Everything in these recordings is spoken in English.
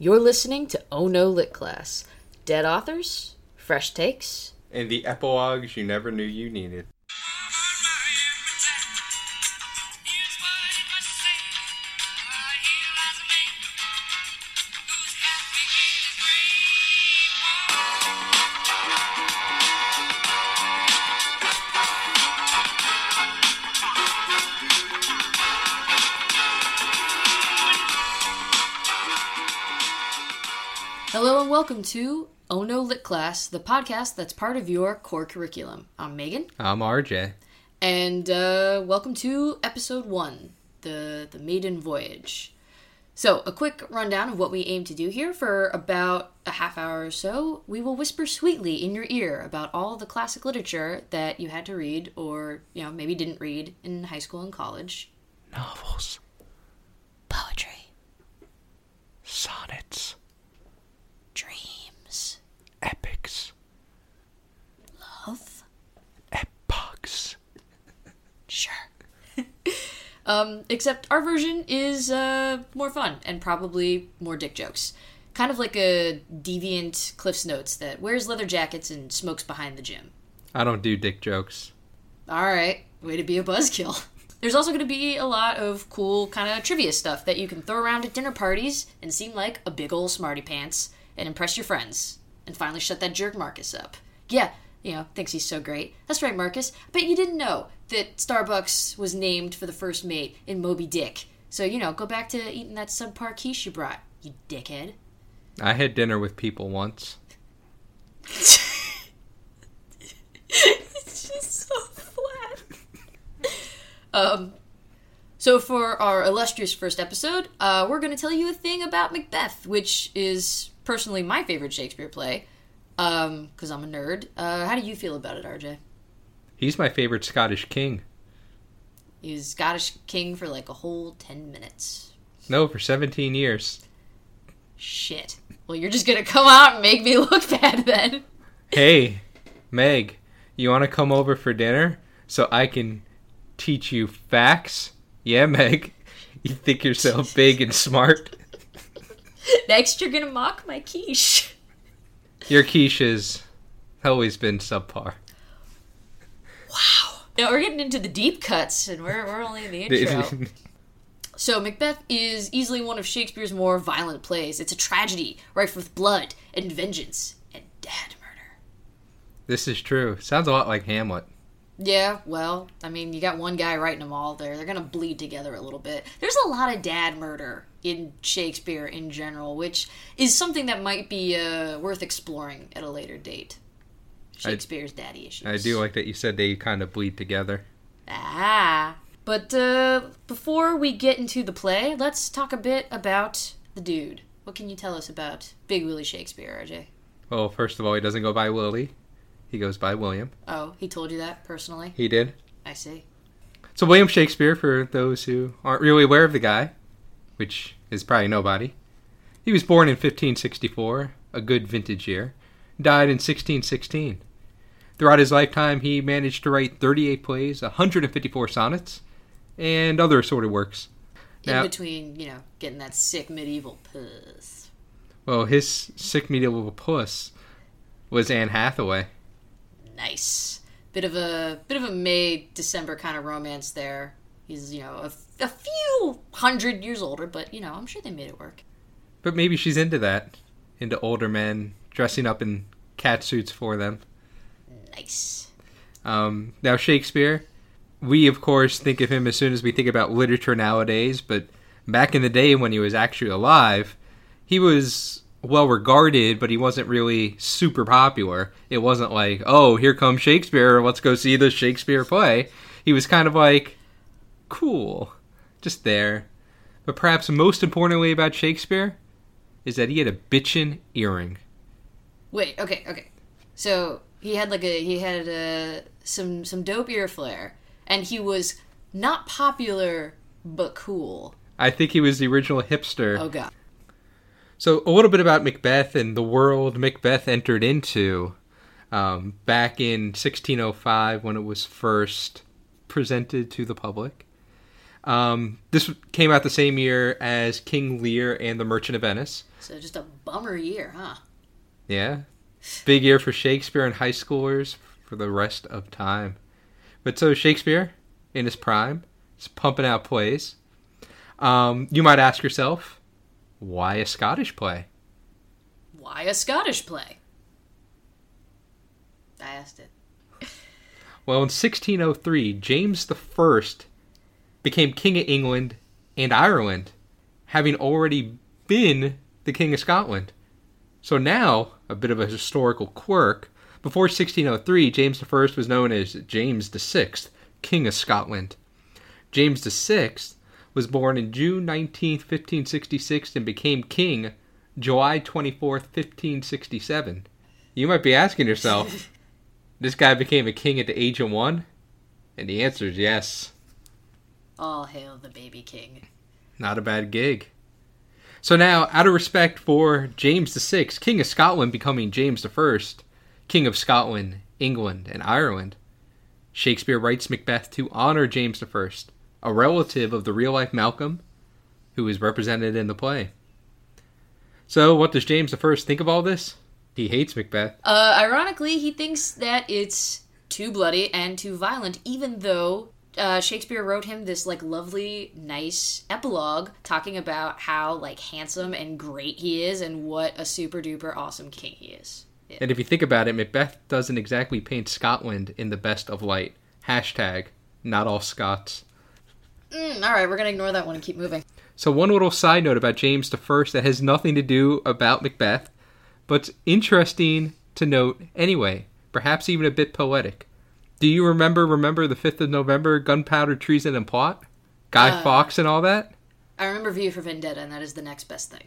You're listening to Oh No Lit Class. Dead authors, fresh takes. And the epilogues you never knew you needed. Welcome to Oh No Lit Class, the podcast that's part of your core curriculum. I'm Megan, I'm RJ. and uh, welcome to episode one, the the maiden voyage. So, a quick rundown of what we aim to do here for about a half hour or so. We will whisper sweetly in your ear about all the classic literature that you had to read, or you know maybe didn't read in high school and college. Novels, Poetry, sonnets, dreams, epics, love. epochs. Sure. Um, except our version is uh, more fun and probably more dick jokes. Kind of like a deviant Cliff's Notes that wears leather jackets and smokes behind the gym. I don't do dick jokes. All right, way to be a buzzkill. There's also going to be a lot of cool kind of trivia stuff that you can throw around at dinner parties and seem like a big ol' smarty pants and impress your friends and finally shut that jerk Marcus up. Yeah, you know, thinks he's so great. That's right, Marcus. I bet you didn't know that Starbucks was named for the first mate in Moby Dick. So, you know, go back to eating that subpar quiche you brought, you dickhead. I had dinner with people once. it's just so flat. um, so for our illustrious first episode, uh, we're going to tell you a thing about Macbeth, which is personally my favorite Shakespeare play. Um, because I'm a nerd. Uh, how do you feel about it, RJ? He's my favorite Scottish king. He was Scottish king for like a whole ten minutes. No, for 17 years. Shit. Well, you're just gonna come out and make me look bad then. Hey, Meg, you want to come over for dinner so I can teach you facts? Yeah, Meg. You think you're so big and smart? Next, you're gonna mock my quiche. Your quiche has always been subpar. Wow. Now we're getting into the deep cuts, and we're, we're only in the intro. So, Macbeth is easily one of Shakespeare's more violent plays. It's a tragedy, rife with blood and vengeance and dead murder. this is true. Sounds a lot like Hamlet. Yeah, well, I mean, you got one guy writing them all there. They're going to bleed together a little bit. There's a lot of dad murder in Shakespeare in general, which is something that might be uh, worth exploring at a later date. Shakespeare's daddy issues. I do like that you said they kind of bleed together. Ah. But uh, before we get into the play, let's talk a bit about the dude. What can you tell us about Big Willie Shakespeare, RJ? Well, first of all, he doesn't go by Willie. He goes by William. Oh, he told you that personally? He did. I see. So William Shakespeare, for those who aren't really aware of the guy, which is probably nobody, he was born in 1564, a good vintage year. Died in 1616. Throughout his lifetime, he managed to write 38 plays, 154 sonnets, and other assorted works. In Now- between, you know, getting that sick medieval puss. Well, his sick medieval puss was Anne Hathaway. Nice. Bit of a bit of a May December kind of romance there. He's you know a, a few hundred years older, but you know I'm sure they made it work. But maybe she's into that. Into older men dressing up in cat suits for them. Nice. Um, now, Shakespeare, we of course think of him as soon as we think about literature nowadays, but back in the day when he was actually alive, he was well regarded, but he wasn't really super popular. It wasn't like, oh, here comes Shakespeare, let's go see the Shakespeare play. He was kind of like, cool, just there. But perhaps most importantly about Shakespeare is that he had a bitchin' earring. Wait. Okay. Okay. So he had like a he had uh, some some dope ear flare, and he was not popular but cool. I think he was the original hipster. Oh god. So, a little bit about Macbeth and the world Macbeth entered into um, back in 1605 when it was first presented to the public. Um, this came out the same year as King Lear and The Merchant of Venice. So just a bummer year, huh? Yeah. Big year for Shakespeare and high schoolers for the rest of time. But so Shakespeare, in his prime, is pumping out plays. Um, you might ask yourself, why a Scottish play? Why a Scottish play? I asked it. Well, in 1603, James I became King of England and Ireland, having already been the King of Scotland. So now, a bit of a historical quirk, before 1603, James I was known as James VI, King of Scotland. James VI was born in June 19, 1566, and became king July 24, 1567. You might be asking yourself, this guy became a king at the age of one? And the answer is yes. All hail the baby king. Not a bad gig. So now, out of respect for James VI, King of Scotland becoming James I, King of Scotland, England, and Ireland, Shakespeare writes Macbeth to honor James I, a relative of the real life Malcolm, who is represented in the play. So, what does James I think of all this? He hates Macbeth. Uh, ironically, he thinks that it's too bloody and too violent, even though uh, Shakespeare wrote him this like lovely, nice epilogue talking about how like handsome and great he is and what a super duper awesome king he is. Yeah. And if you think about it, Macbeth doesn't exactly paint Scotland in the best of light. Hashtag not all Scots. Mm, all right, we're gonna ignore that one and keep moving. So one little side note about James I that has nothing to do about Macbeth but interesting to note anyway, perhaps even a bit poetic. Do you remember remember the 5th of November, gunpowder, treason, and plot? Guy uh, Fawkes and all that? I remember V for Vendetta, and that is the next best thing.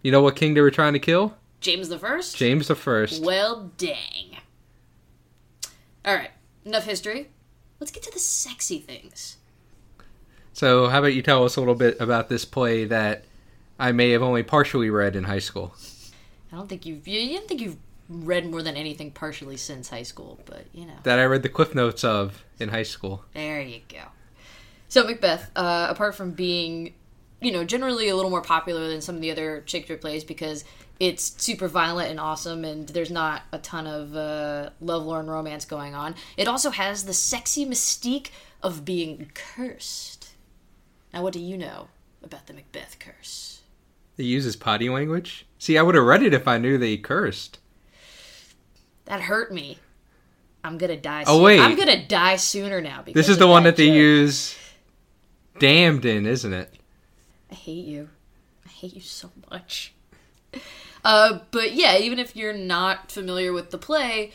You know what king they were trying to kill? James the First? James the First. Well, dang. Alright, enough history. Let's get to the sexy things. So, how about you tell us a little bit about this play that I may have only partially read in high school? I don't think you've you don't think you've read more than anything partially since high school, but you know that I read the cliff notes of in high school. There you go. So Macbeth, uh, apart from being you know generally a little more popular than some of the other Shakespeare plays because it's super violent and awesome and there's not a ton of uh, lovelorn romance going on. It also has the sexy mystique of being cursed. Now, what do you know about the Macbeth curse? He uses potty language? See, I would have read it if I knew they cursed. That hurt me. I'm gonna die. Oh wait, I'm gonna die sooner now. Because this is the one that, that they use damned in, isn't it? I hate you. I hate you so much. Uh, but yeah, even if you're not familiar with the play,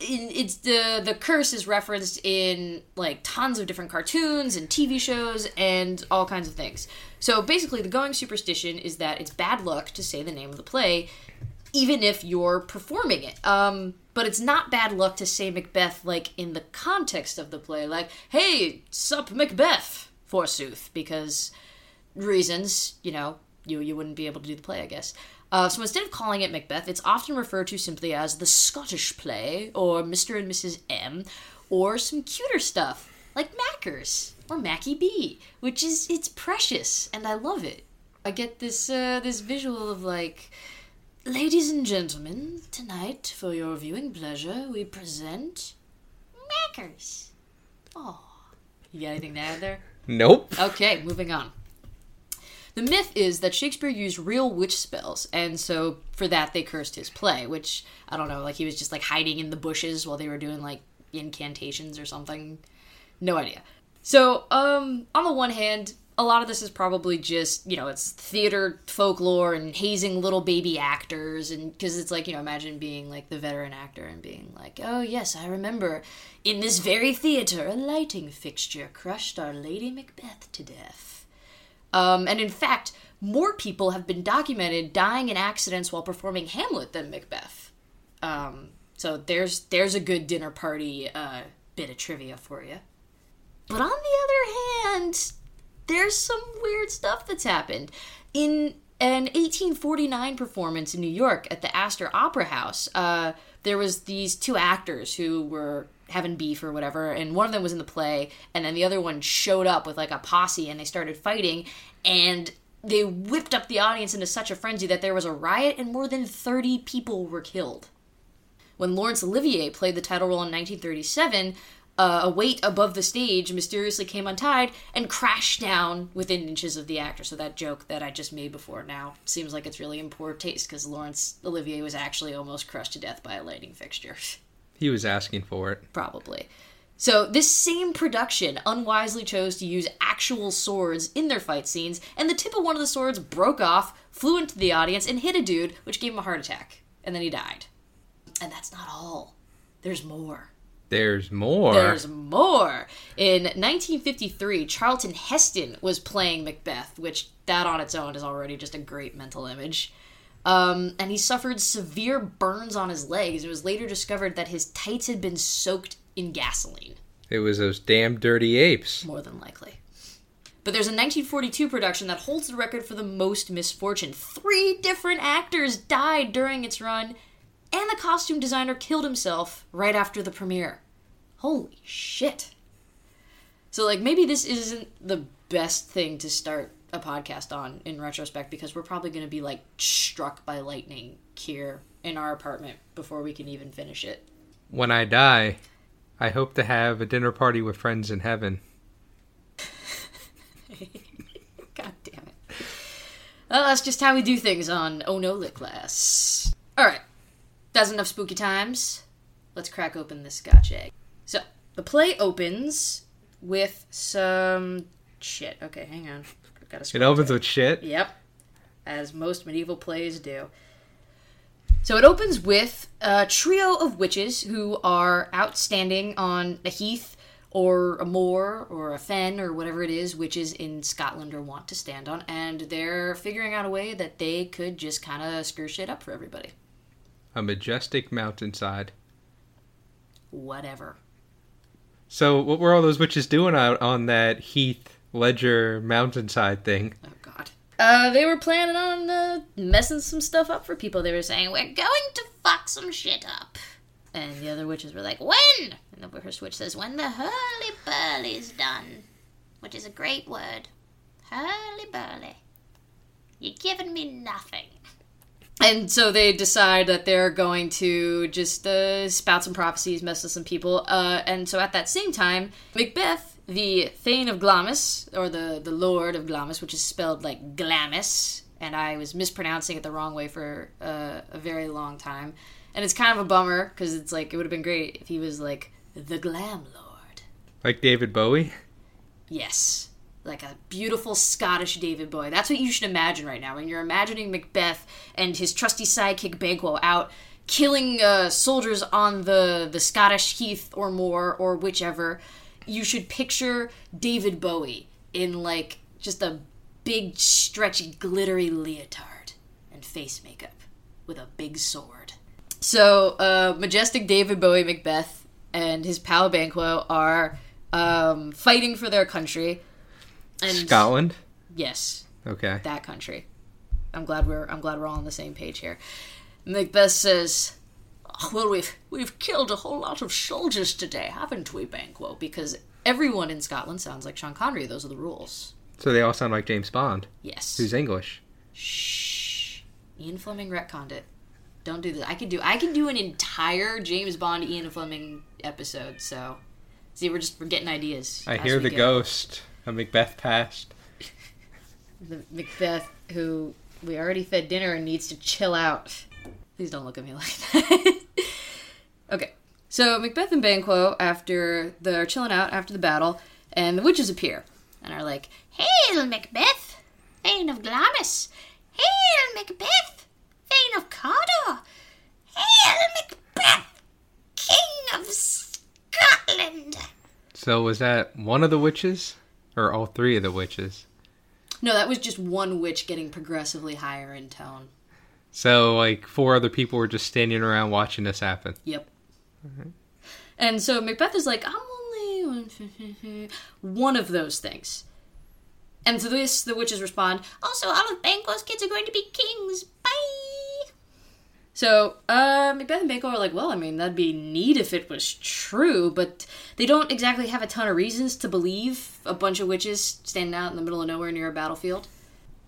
it's the the curse is referenced in like tons of different cartoons and TV shows and all kinds of things. So basically, the going superstition is that it's bad luck to say the name of the play, even if you're performing it. Um, but it's not bad luck to say Macbeth like in the context of the play, like "Hey, sup Macbeth," forsooth, because reasons, you know, you you wouldn't be able to do the play, I guess. Uh, so instead of calling it Macbeth, it's often referred to simply as the Scottish play, or Mr. and Mrs. M, or some cuter stuff like Mackers or Mackie B, which is it's precious and I love it. I get this uh, this visual of like, ladies and gentlemen, tonight for your viewing pleasure we present Mackers. Oh, you got anything to add there? Nope. Okay, moving on. The myth is that Shakespeare used real witch spells, and so for that they cursed his play, which I don't know, like he was just like hiding in the bushes while they were doing like incantations or something. No idea. So, um, on the one hand, a lot of this is probably just, you know, it's theater folklore and hazing little baby actors. And because it's like, you know, imagine being like the veteran actor and being like, oh, yes, I remember in this very theater, a lighting fixture crushed our Lady Macbeth to death. Um, and in fact, more people have been documented dying in accidents while performing Hamlet than Macbeth. Um, so there's there's a good dinner party uh, bit of trivia for you. But on the other hand, there's some weird stuff that's happened. In an 1849 performance in New York at the Astor Opera House, uh, there was these two actors who were having beef or whatever, and one of them was in the play, and then the other one showed up with like a posse, and they started fighting, and they whipped up the audience into such a frenzy that there was a riot, and more than 30 people were killed. When Laurence Olivier played the title role in 1937, uh, a weight above the stage mysteriously came untied and crashed down within inches of the actor. So that joke that I just made before now seems like it's really in poor taste because Laurence Olivier was actually almost crushed to death by a lighting fixture. He was asking for it. Probably. So this same production unwisely chose to use actual swords in their fight scenes, and the tip of one of the swords broke off, flew into the audience, and hit a dude, which gave him a heart attack, and then he died. And that's not all. There's more. There's more. There's more. In 1953, Charlton Heston was playing Macbeth, which that on its own is already just a great mental image. Um, and he suffered severe burns on his legs. It was later discovered that his tights had been soaked in gasoline, It was those damn dirty apes. more than likely. But there's a 1942 production that holds the record for the most misfortune. Three different actors died during its run, and the costume designer killed himself right after the premiere. Holy shit. So, like, maybe this isn't the best thing to start a podcast on in retrospect because we're probably going to be, like, struck by lightning here in our apartment before we can even finish it. When I die, I hope to have a dinner party with friends in heaven. God damn it. Well, that's just how we do things on Oh No Lit Class. Alright, that's enough spooky times. Let's crack open this scotch egg. So, the play opens with some shit. Okay, hang on. Got It opens with shit. Yep. As most medieval plays do. So it opens with a trio of witches who are outstanding on a heath or a moor or a fen or whatever it is witches in Scotland are want to stand on, and they're figuring out a way that they could just kind of screw shit up for everybody. A majestic mountainside. Whatever. So, what were all those witches doing out on that Heath Ledger mountainside thing? Oh God. Uh, they were planning on uh, messing some stuff up for people. They were saying we're going to fuck some shit up, and the other witches were like, "When?" And the first witch says, "When the hurly burly's done," which is a great word. Hurly burly. You're giving me nothing. And so they decide that they're going to just uh, spout some prophecies, mess with some people. Uh, and so at that same time, Macbeth, the Thane of Glamis, or the, the Lord of Glamis, which is spelled like Glamis, and I was mispronouncing it the wrong way for uh, a very long time. And it's kind of a bummer because it's like it would have been great if he was like the Glam Lord. Like David Bowie? Yes. Like a beautiful Scottish David Bowie. That's what you should imagine right now. When you're imagining Macbeth and his trusty sidekick Banquo out killing uh, soldiers on the, the Scottish heath or moor or whichever, you should picture David Bowie in like just a big, stretchy, glittery leotard and face makeup with a big sword. So, uh, majestic David Bowie Macbeth and his pal Banquo are um, fighting for their country. And Scotland? yes, Okay. that country. I'm glad we're I'm glad we're all on the same page here. Macbeth says, "Oh, "Well, we've we've killed a whole lot of soldiers today, haven't we, Banquo? Because everyone in Scotland sounds like Sean Connery. Those are the rules. So they all sound like James Bond, Yes. who's English. Shh. Ian Fleming retconned it. Don't do this. I could do I could do an entire James Bond Ian Fleming episode. So, see, we're just we're getting ideas. I hear the go. ghost of Macbeth past. the Macbeth who we already fed dinner and needs to chill out. Please don't look at me like that. okay, so Macbeth and Banquo, after they're chilling out after the battle, and the witches appear and are like, "Hail, Macbeth, Thane of Glamis! Hail, Macbeth, Thane of Cawdor! Hail, Macbeth, King of Scotland!" So was that one of the witches? Or all three of the witches? No, that was just one witch getting progressively higher in tone. So, like, four other people were just standing around watching this happen. Yep. And so Macbeth is like, I'm only one of those things. And to this, the witches respond, Also, all of Banquo's kids are going to be kings. Bye. So, uh, Macbeth and Banquo are like, well, I mean, that'd be neat if it was true, but they don't exactly have a ton of reasons to believe a bunch of witches standing out in the middle of nowhere near a battlefield.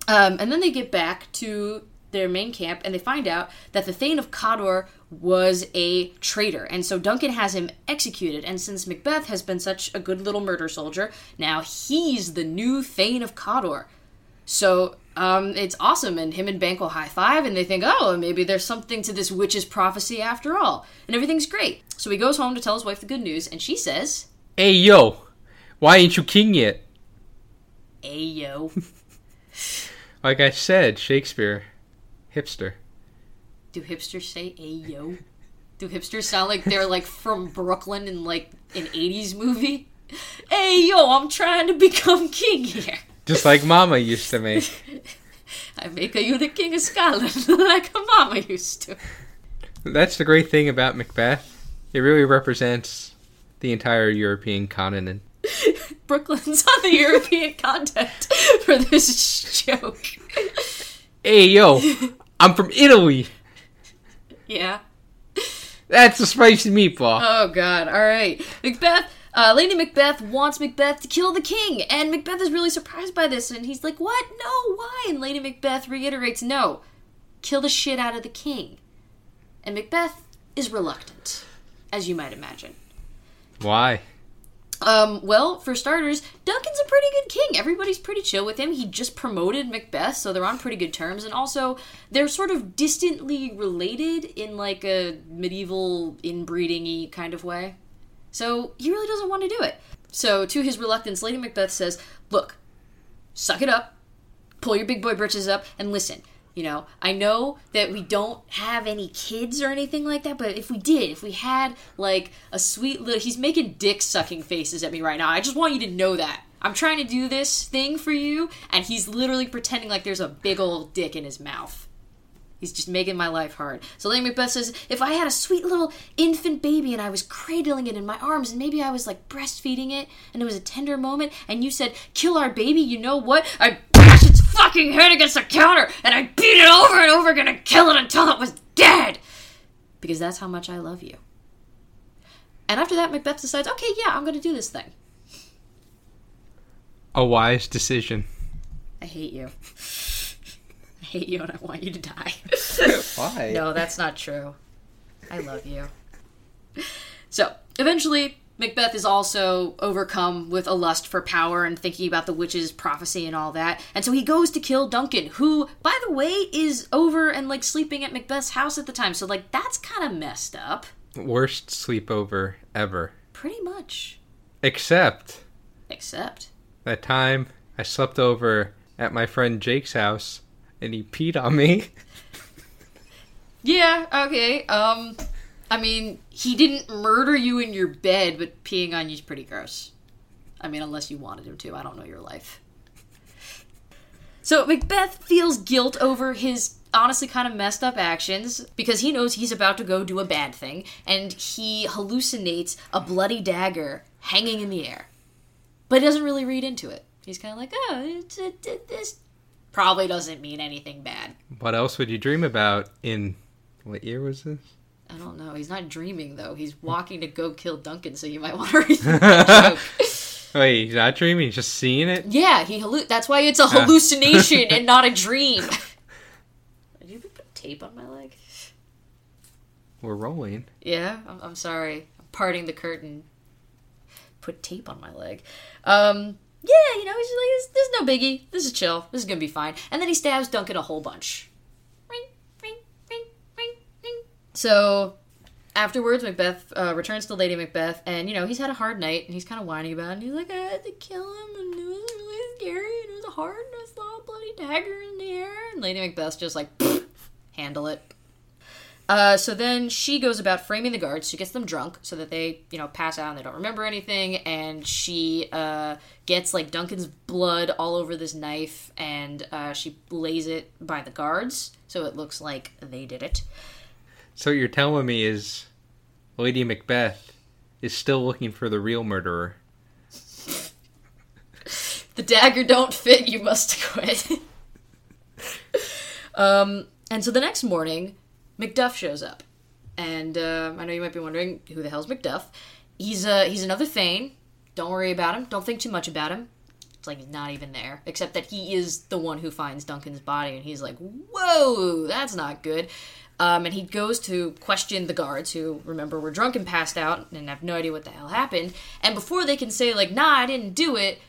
Um, and then they get back to their main camp and they find out that the Thane of Cawdor was a traitor. And so Duncan has him executed. And since Macbeth has been such a good little murder soldier, now he's the new Thane of Cawdor. So um, it's awesome, and him and Banquo high five, and they think, oh, maybe there's something to this witch's prophecy after all, and everything's great. So he goes home to tell his wife the good news, and she says, Hey yo, why ain't you king yet? Hey, yo. Like I said, Shakespeare, hipster. do hipsters say ayo? Do hipsters sound like they're like from Brooklyn in like an '80s movie? Hey yo, I'm trying to become king here. Just like Mama used to make. I make you the king of Scotland like a mama used to." That's the great thing about Macbeth. It really represents the entire European continent. Brooklyn's on the European continent for this joke. Hey yo, I'm from Italy. Yeah. That's a spicy meatball. Oh God! All right, Macbeth. Uh, Lady Macbeth wants Macbeth to kill the king, and Macbeth is really surprised by this, and he's like, "What? No, why?" And Lady Macbeth reiterates, "No, kill the shit out of the king." And Macbeth is reluctant, as you might imagine. Why? Um, well, for starters, Duncan's a pretty good king. Everybody's pretty chill with him. He just promoted Macbeth, so they're on pretty good terms. And also, they're sort of distantly related in like a medieval inbreeding kind of way. So he really doesn't want to do it. So, to his reluctance, Lady Macbeth says, Look, suck it up, pull your big boy britches up, and listen. You know, I know that we don't have any kids or anything like that, but if we did, if we had like a sweet little. He's making dick sucking faces at me right now. I just want you to know that. I'm trying to do this thing for you, and he's literally pretending like there's a big old dick in his mouth. He's just making my life hard. So Lady Macbeth says, if I had a sweet little infant baby and I was cradling it in my arms and maybe I was like breastfeeding it and it was a tender moment and you said, kill our baby, you know what? I fucking head against the counter and I beat it over and over again and kill it until it was dead. Because that's how much I love you. And after that, Macbeth decides, okay, yeah, I'm gonna do this thing. A wise decision. I hate you. I hate you and I want you to die. Why? No, that's not true. I love you. So, eventually, Macbeth is also overcome with a lust for power and thinking about the witch's prophecy and all that. And so he goes to kill Duncan, who, by the way, is over and like sleeping at Macbeth's house at the time. So, like, that's kind of messed up. Worst sleepover ever. Pretty much. Except Except. that time I slept over at my friend Jake's house and he peed on me. Yeah, okay. Um, I mean, he didn't murder you in your bed, but peeing on you's pretty gross. I mean, unless you wanted him to. I don't know your life. So Macbeth feels guilt over his honestly kind of messed up actions because he knows he's about to go do a bad thing, and he hallucinates a bloody dagger hanging in the air. But he doesn't really read into it. He's kind of like, oh, it's, it, this probably doesn't mean anything bad. What else would you dream about in what year was this? I don't know. He's not dreaming though. He's walking to go kill Duncan, so you might want to read that joke. Wait, he's not dreaming, he's just seeing it? Yeah, he hallu- That's why it's a hallucination and not a dream. Did you put tape on my leg? We're rolling. Yeah, I'm, I'm sorry. I'm parting the curtain. Put tape on my leg. Um, yeah, you know, he's just like, this, this is no biggie. This is chill. This is gonna be fine. And then he stabs Duncan a whole bunch. So afterwards, Macbeth uh, returns to Lady Macbeth, and you know he's had a hard night, and he's kind of whining about it. And he's like, I had to kill him, and it was really scary, and it was hard, and I saw a bloody dagger in the air. And Lady Macbeth's just like, handle it. Uh, so then she goes about framing the guards. She gets them drunk so that they, you know, pass out and they don't remember anything. And she uh, gets like Duncan's blood all over this knife, and uh, she lays it by the guards so it looks like they did it. So what you're telling me is Lady Macbeth is still looking for the real murderer. the dagger don't fit, you must quit. um, and so the next morning, Macduff shows up, and uh, I know you might be wondering who the hell's Macduff. He's uh, he's another Thane. Don't worry about him. Don't think too much about him. It's like he's not even there, except that he is the one who finds Duncan's body, and he's like, "Whoa, that's not good." Um, and he goes to question the guards, who remember were drunk and passed out and have no idea what the hell happened. And before they can say like, "Nah, I didn't do it,"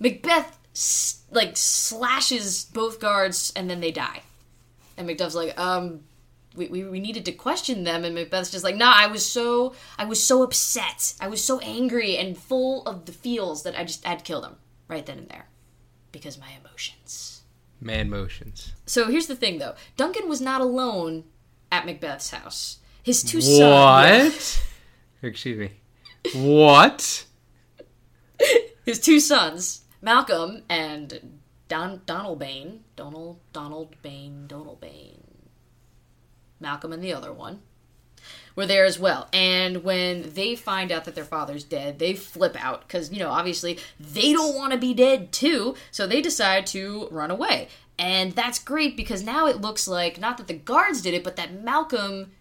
Macbeth s- like slashes both guards, and then they die. And Macduff's like, "Um, we, we, we needed to question them and macbeth's just like nah i was so i was so upset i was so angry and full of the feels that i just had to kill them right then and there because my emotions Man motions. so here's the thing though duncan was not alone at macbeth's house his two sons What? Excuse me. What? his two sons malcolm and Don, Donalbain donald Donalbain donald bain malcolm and the other one were there as well. And when they find out that their father's dead, they flip out because, you know, obviously they don't want to be dead too. So they decide to run away. And that's great because now it looks like not that the guards did it, but that Malcolm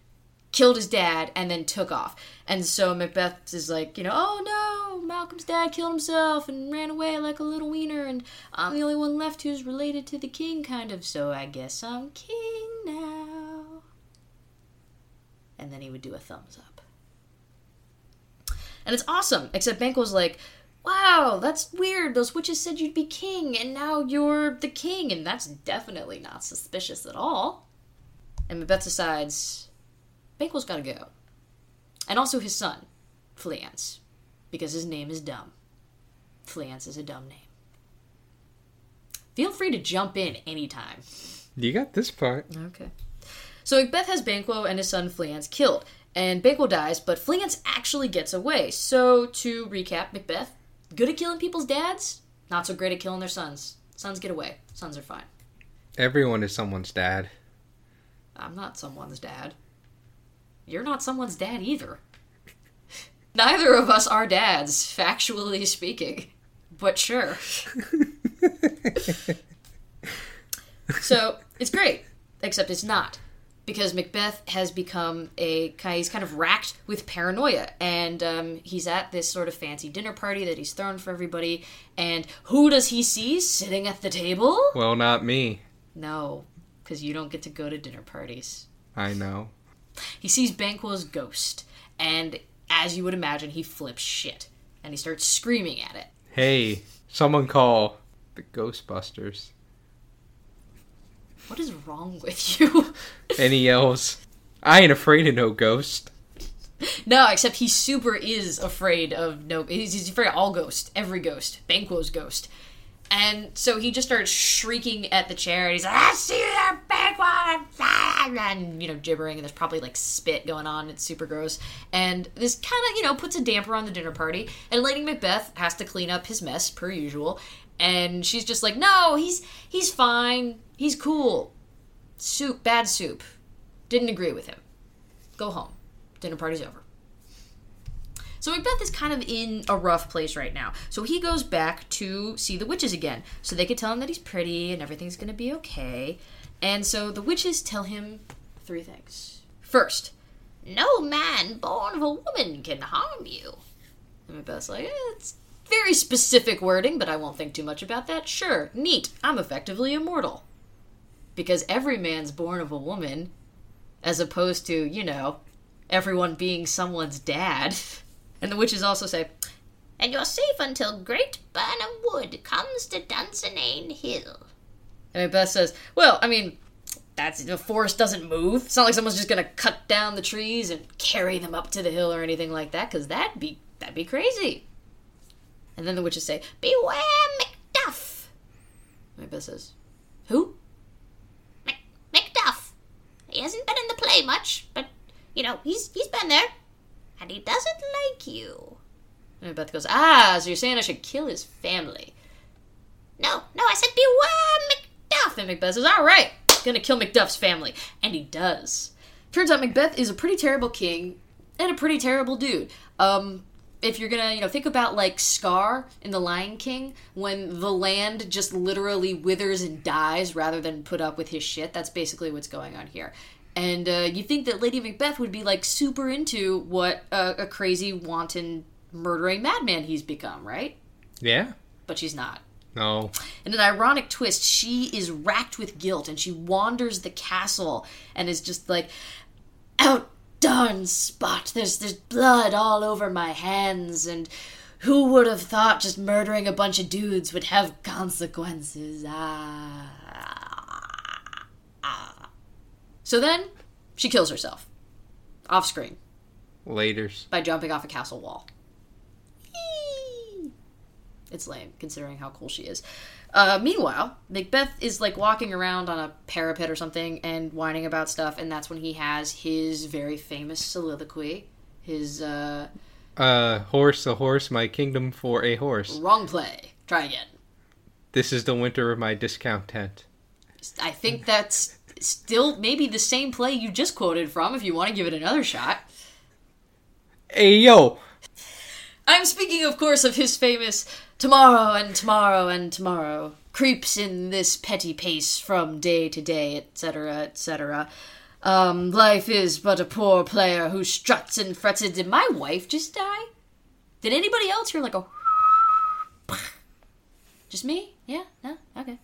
killed his dad and then took off. And so Macbeth is like, you know, oh no, Malcolm's dad killed himself and ran away like a little wiener, and I'm the only one left who's related to the king, kind of, so I guess I'm king now and then he would do a thumbs up. And it's awesome, except Banquo's like, wow, that's weird. Those witches said you'd be king, and now you're the king, and that's definitely not suspicious at all. And Macbeth decides Banquo's gotta go. And also his son, Fleance, because his name is dumb. Fleance is a dumb name. Feel free to jump in anytime. You got this part. Okay. So Macbeth has Banquo and his son Fleance killed, and Banquo dies, but Fleance actually gets away. So to recap, Macbeth, good at killing people's dads, not so great at killing their sons. Sons get away. Sons are fine. Everyone is someone's dad. I'm not someone's dad. You're not someone's dad either. Neither of us are dads, factually speaking. But sure. so it's great, except it's not. Because Macbeth has become a he's kind of racked with paranoia, and um, he's at this sort of fancy dinner party that he's thrown for everybody. And who does he see sitting at the table? Well, not me. No, because you don't get to go to dinner parties. I know. He sees Banquo's ghost, and as you would imagine, he flips shit and he starts screaming at it. Hey, someone call the Ghostbusters. What is wrong with you? And he yells, I ain't afraid of no ghost. no, except he super is afraid of no. He's, he's afraid of all ghosts, every ghost, Banquo's ghost. And so he just starts shrieking at the chair, and he's like, "I see that Banquo!" and you know, gibbering, and there's probably like spit going on. It's super gross, and this kind of you know puts a damper on the dinner party. And Lady Macbeth has to clean up his mess per usual, and she's just like, "No, he's he's fine, he's cool." Soup, bad soup. Didn't agree with him. Go home. Dinner party's over. So Macbeth is kind of in a rough place right now. So he goes back to see the witches again. So they could tell him that he's pretty and everything's to be okay. And so the witches tell him three things. First, no man born of a woman can harm you. And Macbeth's like, eh, it's very specific wording, but I won't think too much about that. Sure, neat. I'm effectively immortal. Because every man's born of a woman, as opposed to, you know, everyone being someone's dad. And the witches also say, And you're safe until Great Birnam Wood comes to Dunsinane Hill. and Macbeth says, Well, I mean, that's the forest doesn't move. It's not like someone's just gonna cut down the trees and carry them up to the hill or anything like that, because that'd be that'd be crazy. And then the witches say, Beware Macduff. and Macbeth says, Who? Mac- Macduff. He hasn't been in the play much, but, you know, he's he's been there. And he doesn't like you. And Macbeth goes, Ah, so you're saying I should kill his family. No, no, I said beware Macduff. And Macbeth says, All right, gonna kill Macduff's family. And he does. Turns out Macbeth is a pretty terrible king and a pretty terrible dude. Um, if you're gonna, you know, think about like Scar in The Lion King, when the land just literally withers and dies rather than put up with his shit, that's basically what's going on here. And uh, you think that Lady Macbeth would be like super into what a, a crazy, wanton, murdering madman he's become, right? Yeah. But she's not. No. In an ironic twist, she is racked with guilt and she wanders the castle and is just like, outdone spot. There's there's blood all over my hands and who would have thought just murdering a bunch of dudes would have consequences? Ah. ah. So then she kills herself off screen Laters. by jumping off a castle wall. It's lame, considering how cool she is. Uh, meanwhile, Macbeth is like walking around on a parapet or something and whining about stuff, and that's when he has his very famous soliloquy. His uh, Uh, horse, a horse, my kingdom for a horse. wrong play. Try again. This is the winter of my discount tent. I think that's still maybe the same play you just quoted from. If you want to give it another shot. Hey, yo! I'm speaking, of course, of his famous tomorrow and tomorrow and tomorrow creeps in this petty pace from day to day, etc., etc. Um, life is but a poor player who struts and frets. Did my wife just die? Did anybody else hear like a? Just me? Yeah? No? Okay.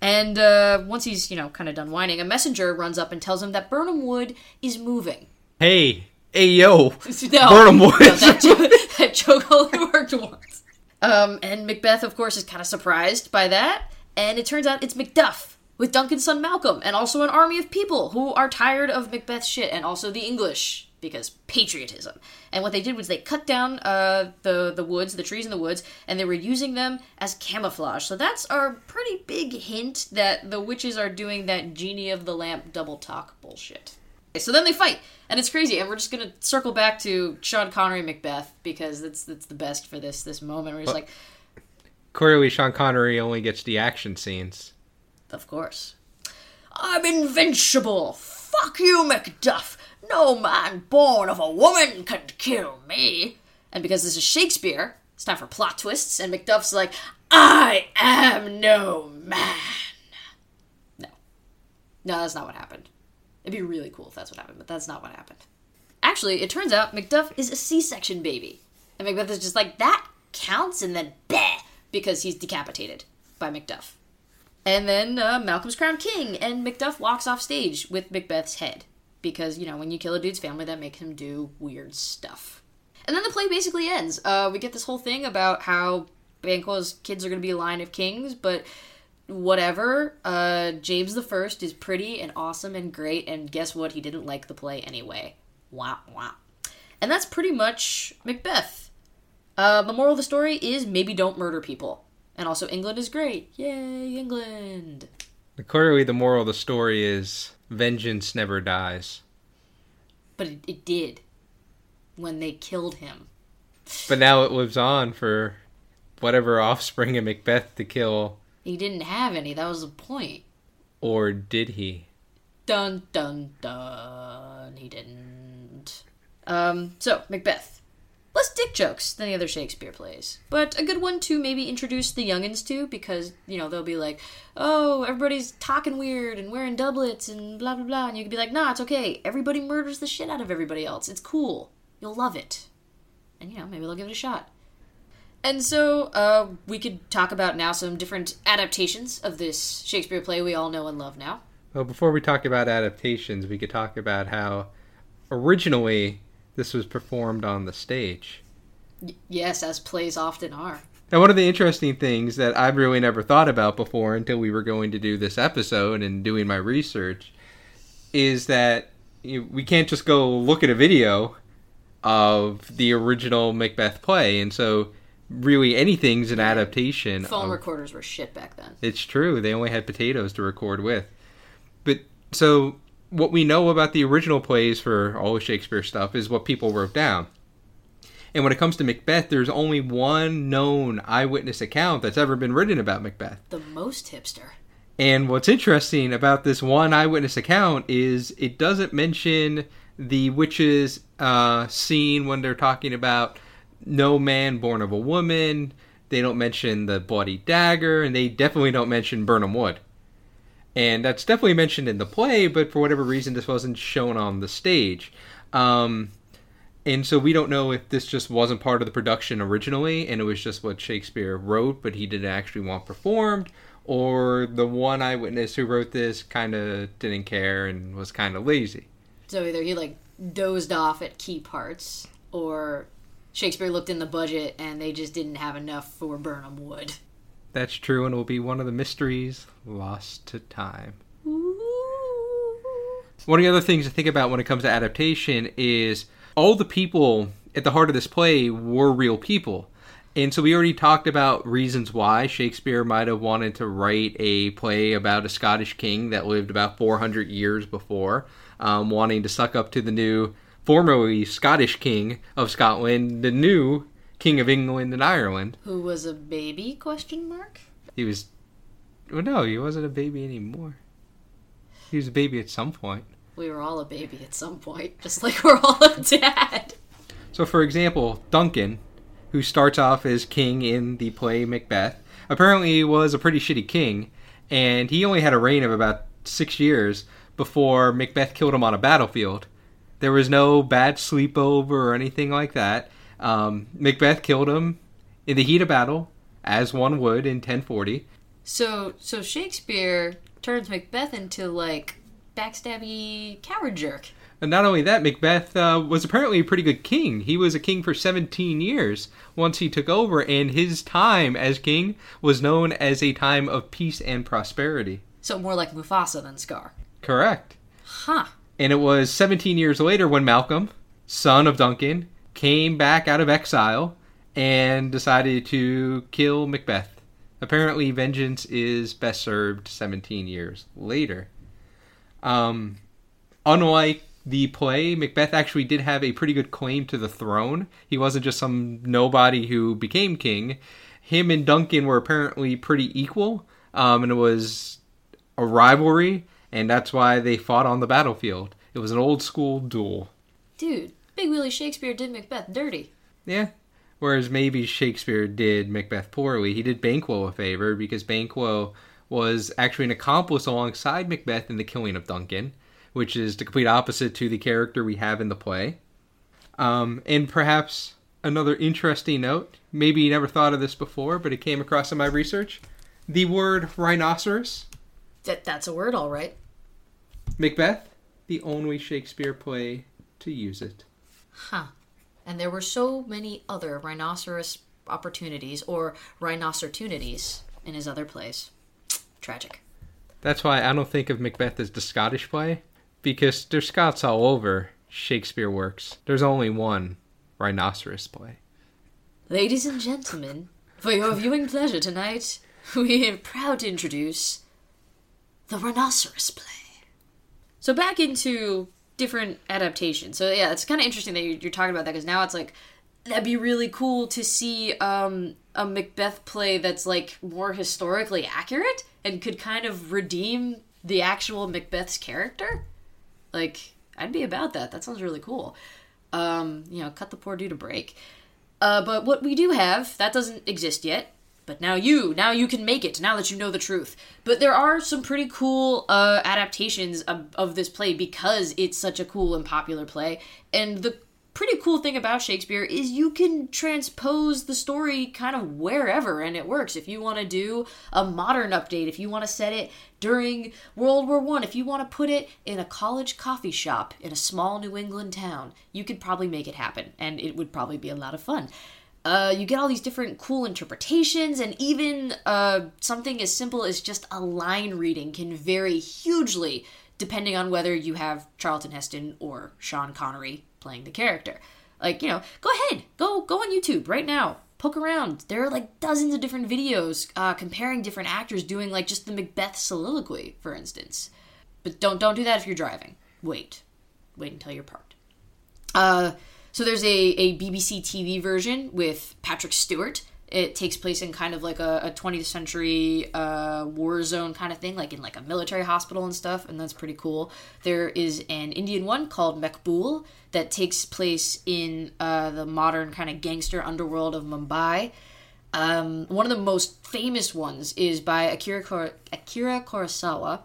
And uh, once he's, you know, kind of done whining, a messenger runs up and tells him that Birnam Wood is moving. Hey! Hey, yo! No, Birnam Wood. no, that, joke, that joke only worked once. Um, and Macbeth, of course, is kind of surprised by that. And it turns out it's Macduff with Duncan's son Malcolm, and also an army of people who are tired of Macbeth's shit, and also the English because patriotism. And what they did was they cut down uh, the the woods, the trees in the woods, and they were using them as camouflage. So that's our pretty big hint that the witches are doing that genie of the lamp double talk bullshit. So then they fight, and it's crazy. And we're just gonna circle back to Sean Connery Macbeth because that's that's the best for this this moment. Where he's like, Clearly, Sean Connery only gets the action scenes. "Of course, I'm invincible. Fuck you, Macduff. No man born of a woman can kill me." And because this is Shakespeare, it's time for plot twists. And Macduff's like, "I am no man." No, no, that's not what happened. It'd be really cool if that's what happened, but that's not what happened. Actually, it turns out Macduff is a C-section baby, and Macbeth is just like that counts, and then bleh, because he's decapitated by Macduff. And then uh, Malcolm's crowned king, and Macduff walks off stage with Macbeth's head because you know when you kill a dude's family, that makes him do weird stuff. And then the play basically ends. Uh, we get this whole thing about how Banquo's kids are going to be a line of kings, but whatever. Uh, James the First is pretty and awesome and great, and guess what? He didn't like the play anyway. Wah wah. And that's pretty much Macbeth. Uh, the moral of the story is maybe don't murder people. And also, England is great. Yay, England. Clearly, the moral of the story is vengeance never dies. But it, it did when they killed him. But now it lives on for whatever offspring of Macbeth to kill. He didn't have any. That was the point. Or did he? Dun dun dun. He didn't. Um. So Macbeth. Less dick jokes than the other Shakespeare plays, but a good one to maybe introduce the youngins to because you know they'll be like, "Oh, everybody's talking weird and wearing doublets and blah blah blah," and you can be like, "Nah, it's okay. Everybody murders the shit out of everybody else. It's cool. You'll love it." And you know maybe they'll give it a shot. And so uh, we could talk about now some different adaptations of this Shakespeare play we all know and love now. Well, before we talk about adaptations, we could talk about how originally this was performed on the stage. Y- yes, as plays often are. Now, one of the interesting things that I've really never thought about before until we were going to do this episode and doing my research is that you, we can't just go look at a video of the original Macbeth play. And so, really, anything's an adaptation. Phone of- recorders were shit back then. It's true. They only had potatoes to record with. But so what we know about the original plays for all of Shakespeare stuff is what people wrote down. And when it comes to Macbeth, there's only one known eyewitness account that's ever been written about Macbeth. The most hipster. And what's interesting about this one eyewitness account is it doesn't mention the witches uh, scene when they're talking about no man born of a woman. They don't mention the bloody dagger, and they definitely don't mention Birnam Wood. And that's definitely mentioned in the play, but for whatever reason, this wasn't shown on the stage. Um, and so we don't know if this just wasn't part of the production originally and it was just what Shakespeare wrote, but he didn't actually want performed, or the one eyewitness who wrote this kind of didn't care and was kind of lazy. So either he like dozed off at key parts, or Shakespeare looked in the budget and they just didn't have enough for Birnam Wood. That's true, and will be one of the mysteries lost to time. One of the other things to think about when it comes to adaptation is all the people at the heart of this play were real people. And so we already talked about reasons why Shakespeare might have wanted to write a play about a Scottish king that lived about 400 years before, um, wanting to suck up to the new, formerly Scottish king of Scotland, the new king of England and Ireland. Who was a baby? Question mark. He was, well, no, he wasn't a baby anymore. He was a baby at some point. We were all a baby at some point, just like we're all a dad. So, for example, Duncan, who starts off as king in the play Macbeth, apparently was a pretty shitty king, and he only had a reign of about six years before Macbeth killed him on a battlefield. There was no bad sleepover or anything like that. Um, Macbeth killed him in the heat of battle, as one would in 1040. So, so Shakespeare turns Macbeth into like backstabby coward jerk. And not only that, Macbeth uh, was apparently a pretty good king. He was a king for 17 years once he took over, and his time as king was known as a time of peace and prosperity. So more like Mufasa than Scar. Correct. Huh. And it was 17 years later when Malcolm, son of Duncan, came back out of exile and decided to kill Macbeth. Apparently, vengeance is best served 17 years later. Um, unlike the play, Macbeth actually did have a pretty good claim to the throne. He wasn't just some nobody who became king. Him and Duncan were apparently pretty equal, um, and it was a rivalry, and that's why they fought on the battlefield. It was an old school duel. Dude, Big Willie Shakespeare did Macbeth dirty. Yeah. Whereas maybe Shakespeare did Macbeth poorly. He did Banquo a favor because Banquo was actually an accomplice alongside Macbeth in the killing of Duncan, which is the complete opposite to the character we have in the play. Um, and perhaps another interesting note, maybe you never thought of this before, but it came across in my research. The word rhinoceros, That that's a word, all right. Macbeth, the only Shakespeare play to use it. Huh. And there were so many other rhinoceros opportunities or rhinocertunities in his other plays. Tragic. That's why I don't think of Macbeth as the Scottish play, because there's Scots all over Shakespeare works. There's only one rhinoceros play. Ladies and gentlemen, for your viewing pleasure tonight, we are proud to introduce the Rhinoceros play. So back into different adaptations. So yeah, it's kind of interesting that you're, you're talking about that because now it's like that'd be really cool to see um, a Macbeth play that's like more historically accurate and could kind of redeem the actual Macbeth's character. Like I'd be about that. That sounds really cool. Um, you know, cut the poor dude a break. Uh, but what we do have, that doesn't exist yet. But now you, now you can make it, now that you know the truth. But there are some pretty cool uh, adaptations of, of this play because it's such a cool and popular play. And the pretty cool thing about Shakespeare is you can transpose the story kind of wherever and it works. If you want to do a modern update, if you want to set it during World War One, if you want to put it in a college coffee shop in a small New England town, you could probably make it happen, and it would probably be a lot of fun. Uh, you get all these different cool interpretations, and even uh, something as simple as just a line reading can vary hugely depending on whether you have Charlton Heston or Sean Connery playing the character. Like, you know, go ahead, go go on YouTube right now. Poke around. There are like dozens of different videos uh, comparing different actors doing like just the Macbeth soliloquy, for instance. But don't don't do that if you're driving. Wait, wait until you're parked. Uh, so there's a, a BBC TV version with Patrick Stewart. It takes place in kind of like a, a 20th century uh, war zone kind of thing, like in like a military hospital and stuff, and that's pretty cool. There is an Indian one called Maqbool that takes place in uh, the modern kind of gangster underworld of Mumbai. Um, one of the most famous ones is by Akira, Kor- Akira Kurosawa,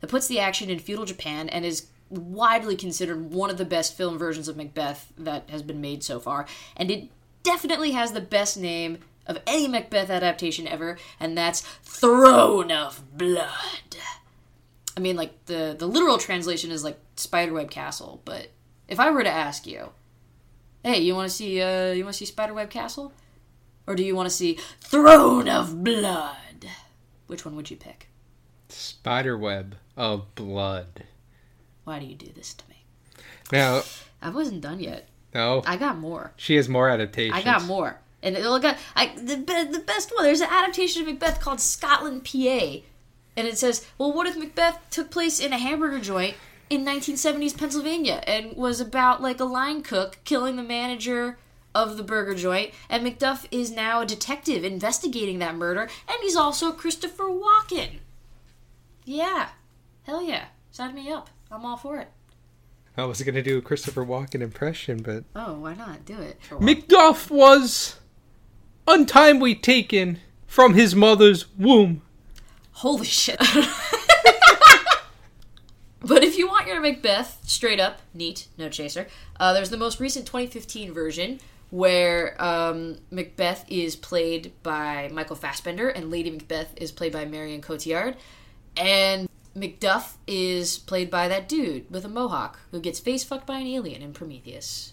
that puts the action in feudal Japan and is widely considered one of the best film versions of Macbeth that has been made so far. And it definitely has the best name of any Macbeth adaptation ever, and that's Throne of Blood. I mean, like the the literal translation is like Spiderweb Castle, but if I were to ask you, hey, you want to see uh, you want to see Spiderweb Castle, or do you want to see Throne of Blood? Which one would you pick? Spiderweb of blood. Why do you do this to me? Now, I wasn't done yet. no, I got more. she has more adaptations. I got more. And look got I the the best one. There's an adaptation of Macbeth called Scotland, PA, and it says, "Well, what if Macbeth took place in a hamburger joint in 1970s Pennsylvania and was about like a line cook killing the manager of the burger joint, and Macduff is now a detective investigating that murder, and he's also Christopher Walken." Yeah, hell yeah, sign me up. I'm all for it. I was gonna do a Christopher Walken impression, but Oh, why not do it? Macduff was untimely taken from his mother's womb. Holy shit. but if you want your Macbeth straight up, neat, no chaser, uh, there's the most recent 2015 version where um, Macbeth is played by Michael Fassbender and Lady Macbeth is played by Marion Cotillard. And Macduff is played by that dude with a mohawk who gets face fucked by an alien in Prometheus.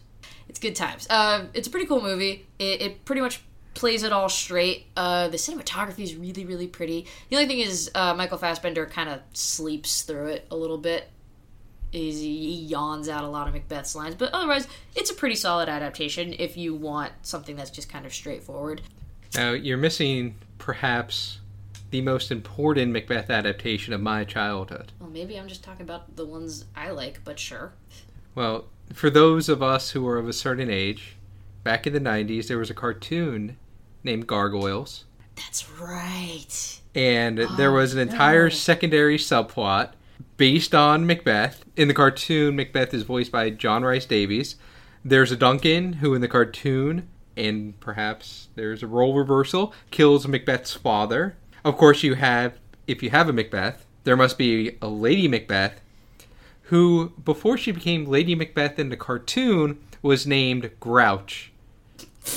It's good times. Uh, it's a pretty cool movie. It, it pretty much plays it all straight. Uh, the cinematography is really, really pretty. The only thing is, uh, Michael Fassbender kind of sleeps through it a little bit. Is he yawns out a lot of Macbeth's lines, but otherwise, it's a pretty solid adaptation if you want something that's just kind of straightforward. Now you're missing perhaps the most important Macbeth adaptation of my childhood. Well, maybe I'm just talking about the ones I like, but sure. Well, for those of us who are of a certain age, back in the 90s there was a cartoon named Gargoyles. That's right. and oh, there was an entire no. secondary subplot based on Macbeth. In the cartoon, Macbeth is voiced by John Rhys-Davies. There's a Duncan who, in the cartoon, and perhaps there's a role reversal, kills Macbeth's father. Of course, you have, if you have a Macbeth, there must be a Lady Macbeth who, before she became Lady Macbeth in the cartoon, was named Grouch.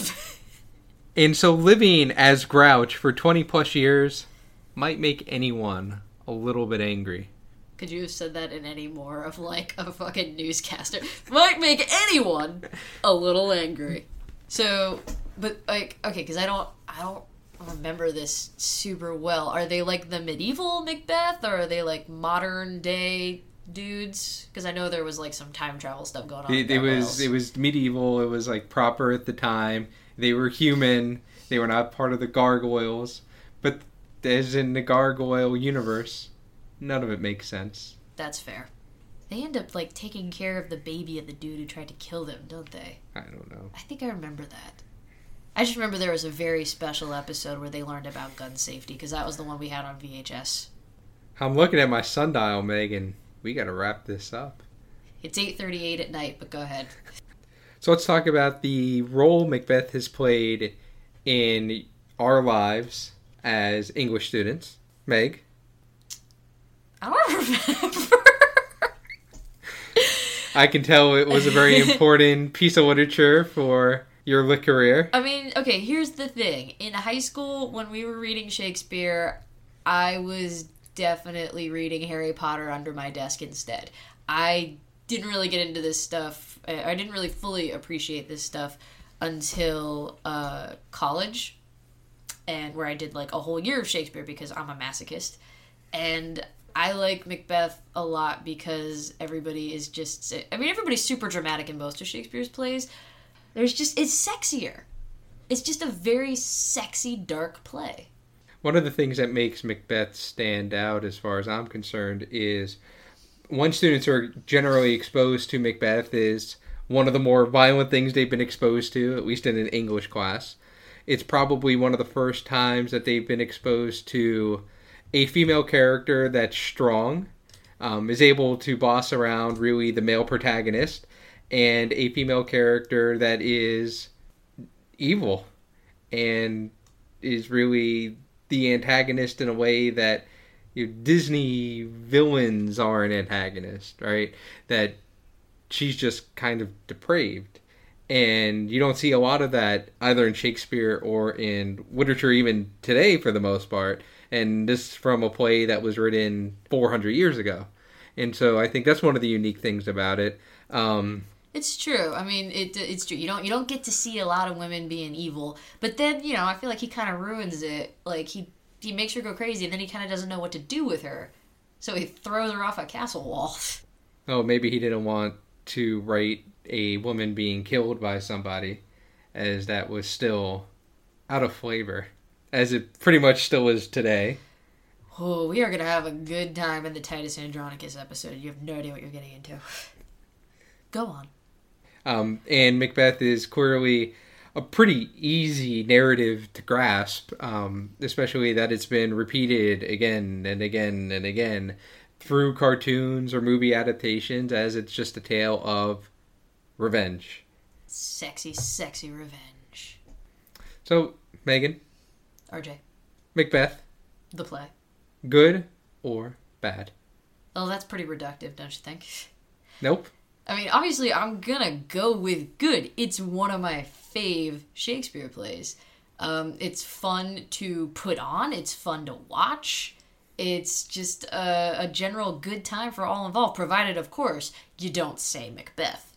And so living as Grouch for 20 plus years might make anyone a little bit angry. Could you have said that in any more of like a fucking newscaster? Might make anyone a little angry. So, but like, okay, because I don't, I don't remember this super well. Are they like the medieval Macbeth, or are they like modern day dudes? Because I know there was like some time travel stuff going on. It, it was it was medieval. It was like proper at the time. They were human. They were not part of the gargoyles. But as in the gargoyle universe, none of it makes sense. That's fair. They end up like taking care of the baby of the dude who tried to kill them, don't they? I don't know. I think I remember that. I just remember there was a very special episode where they learned about gun safety because that was the one we had on VHS. I'm looking at my sundial, Megan. We got to wrap this up. It's 8:38 at night, but go ahead. So let's talk about the role Macbeth has played in our lives as English students. Meg, I don't remember. I can tell it was a very important piece of literature for your lit career. I mean, okay, here's the thing. In high school, when we were reading Shakespeare, I was definitely reading Harry Potter under my desk instead. I didn't really get into this stuff. I I didn't really fully appreciate this stuff until uh, college, and where I did like a whole year of Shakespeare because I'm a masochist. And I like Macbeth a lot because everybody is just. I mean, everybody's super dramatic in most of Shakespeare's plays. There's just. It's sexier. It's just a very sexy, dark play. One of the things that makes Macbeth stand out, as far as I'm concerned, is when students are generally exposed to Macbeth is one of the more violent things they've been exposed to, at least in an English class. It's probably one of the first times that they've been exposed to a female character that's strong, um, is able to boss around really the male protagonist, and a female character that is evil and is really the antagonist in a way that you Disney villains are an antagonist, right? That she's just kind of depraved. And you don't see a lot of that either in Shakespeare or in literature, even today, for the most part. And this from a play that was written 400 years ago. And so I think that's one of the unique things about it. Um, It's true. I mean, it, it's true. You don't you don't get to see a lot of women being evil, but then you know I feel like he kind of ruins it. Like he he makes her go crazy, and then he kind of doesn't know what to do with her, so he throws her off a castle wall. oh, maybe he didn't want to write a woman being killed by somebody, as that was still out of flavor, as it pretty much still is today. Oh, we are gonna have a good time in the Titus Andronicus episode. You have no idea what you're getting into. Go on. Um, and Macbeth is clearly a pretty easy narrative to grasp, um, especially that it's been repeated again and again and again through cartoons or movie adaptations, as it's just a tale of revenge. Sexy, sexy revenge. So, Megan, RJ, Macbeth, the play. good or bad? Oh, that's pretty reductive, don't you think? Nope. I mean, obviously, I'm gonna go with good. It's one of my fave Shakespeare plays. Um, it's fun to put on. It's fun to watch. It's just a, a general good time for all involved, provided, of course, you don't say Macbeth.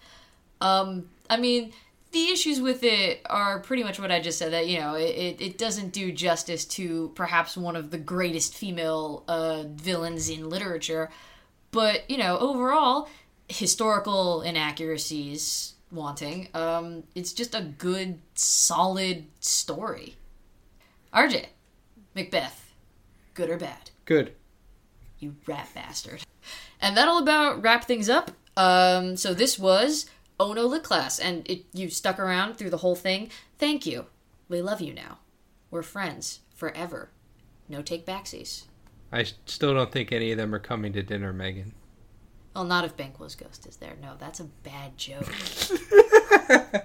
Um, I mean, the issues with it are pretty much what I just said. That you know, it, it doesn't do justice to perhaps one of the greatest female uh, villains in literature. But you know, overall, historical inaccuracies wanting. Um, it's just a good, solid story. RJ, Macbeth, good or bad? Good. You rat bastard. And that'll about wrap things up. Um, so this was Ono Lit Class, and it, you stuck around through the whole thing. Thank you. We love you now. We're friends forever. No take backsies. I still don't think any of them are coming to dinner, Megan. Well, not if Banquo's ghost is there. No, that's a bad joke.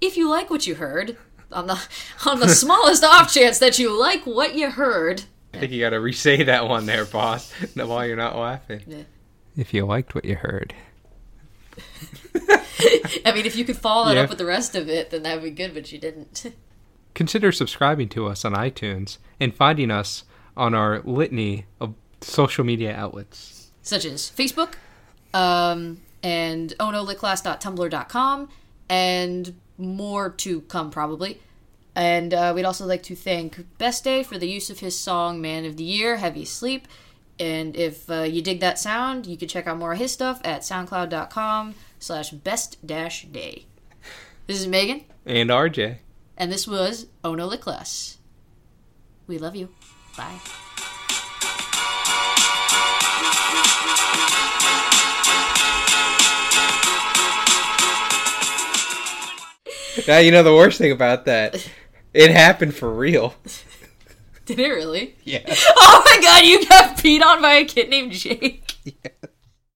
if you like what you heard, on the on the smallest off chance that you like what you heard, I think you got to re-say that one there, boss. While you're not laughing. Yeah. If you liked what you heard. I mean, if you could follow that Yeah. up with the rest of it, then that would be good. But you didn't. Consider subscribing to us on iTunes and finding us on our litany of social media outlets. Such as Facebook, um, and onolitclass.tumblr.com, and more to come probably. And uh, we'd also like to thank Best Day for the use of his song "Man of the Year," "Heavy Sleep." And if uh, you dig that sound, you can check out more of his stuff at soundcloud.com slash best dash day. This is Megan, And RJ. and this was Ono Lit We love you. Bye. Now you know the worst thing about that. It happened for real. Did it really? Yeah. Oh my god, you got peed on by a kid named Jake. yeah.